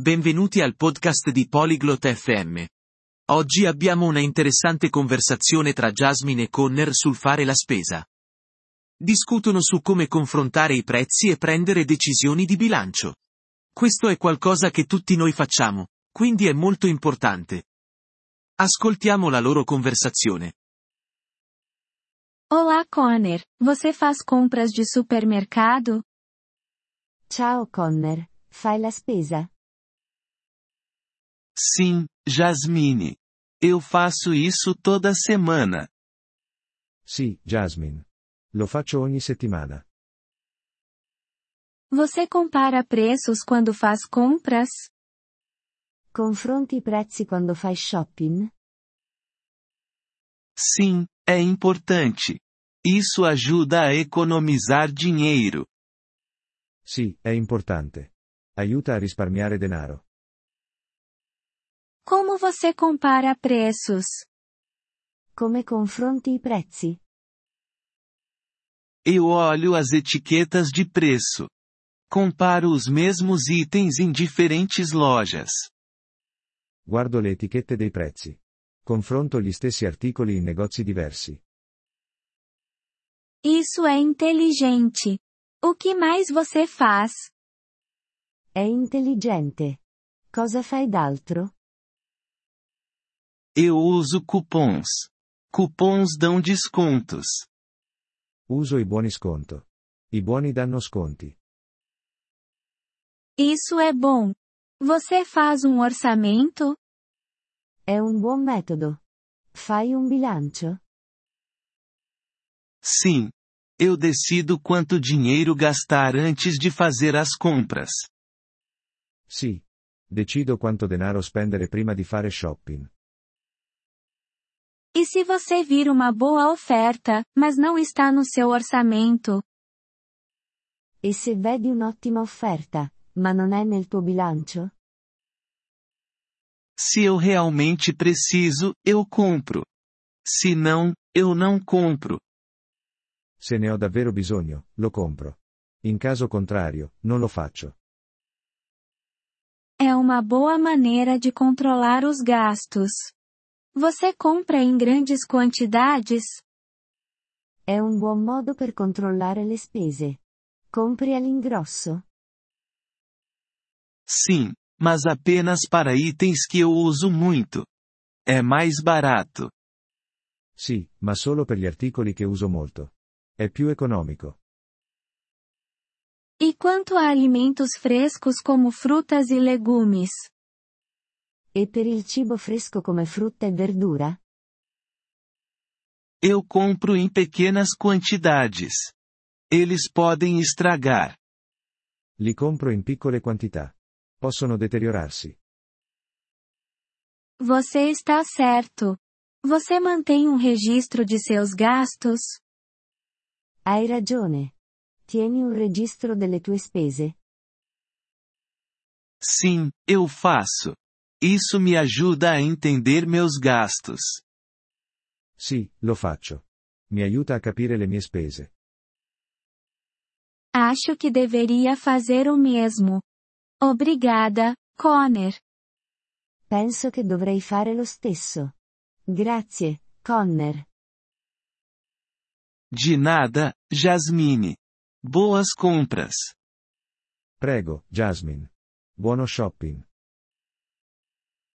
Benvenuti al podcast di Polyglot FM. Oggi abbiamo una interessante conversazione tra Jasmine e Conner sul fare la spesa. Discutono su come confrontare i prezzi e prendere decisioni di bilancio. Questo è qualcosa che tutti noi facciamo, quindi è molto importante. Ascoltiamo la loro conversazione. Olá, Conner. Você faz compras de supermercado? Ciao Conner, fai la spesa? Sim, Jasmine. Eu faço isso toda semana. Sì, Jasmine. Lo faccio ogni settimana. Você compara preços quando faz compras? Confronti i prezzi quando fai shopping? Sim, é importante. Isso ajuda a economizar dinheiro. Sì, è importante. Aiuta a risparmiare denaro. Como você compara preços? Come confronti i prezzi? Eu olho as etiquetas de preço. Comparo os mesmos itens em diferentes lojas. Guardo le etichette dei prezzi. Confronto gli stessi articoli in negozi diversi. Isso é inteligente. O que mais você faz? È intelligente. Cosa fai d'altro? Eu uso cupons. Cupons dão descontos. Uso i buoni sconto. I buoni danno sconti. Isso é bom. Você faz um orçamento? È un buon metodo. Fai un bilancio? Sim. Eu decido quanto dinheiro gastar antes de fazer as compras. Sì. Decido quanto denaro spendere prima di fare shopping. E se você vir uma boa oferta, mas não está no seu orçamento? E se vedi un'ottima offerta, ma non è nel tuo bilancio? Se eu realmente preciso, eu compro. Se não, eu não compro. Se ne ho davvero bisogno, lo compro. In caso contrario, non lo faccio. É uma boa maneira de controlar os gastos. Você compra em grandes quantidades? È un buon modo per controllare le spese. Compri all'ingrosso? Sim, mas apenas para itens que eu uso muito. É mais barato. Sì, ma solo per gli articoli che uso molto. È più economico. E quanto a alimentos frescos como frutas e legumes? E per il cibo fresco come frutta e verdura? Eu compro em pequenas quantidades. Eles podem estragar. Li compro in piccole quantità. Possono deteriorarsi. Você está certo. Você mantém um registro de seus gastos? Hai ragione. Tieni un registro delle tue spese? Sim, eu faço. Isso me ajuda a entender meus gastos. Sì, lo faccio. Mi aiuta a capire le mie spese. Acho que deveria fazer o mesmo. Obrigada, Conner. Penso che dovrei fare lo stesso. Grazie, Conner. De nada, Jasmine. Boas compras. Prego, Jasmine. Buono shopping.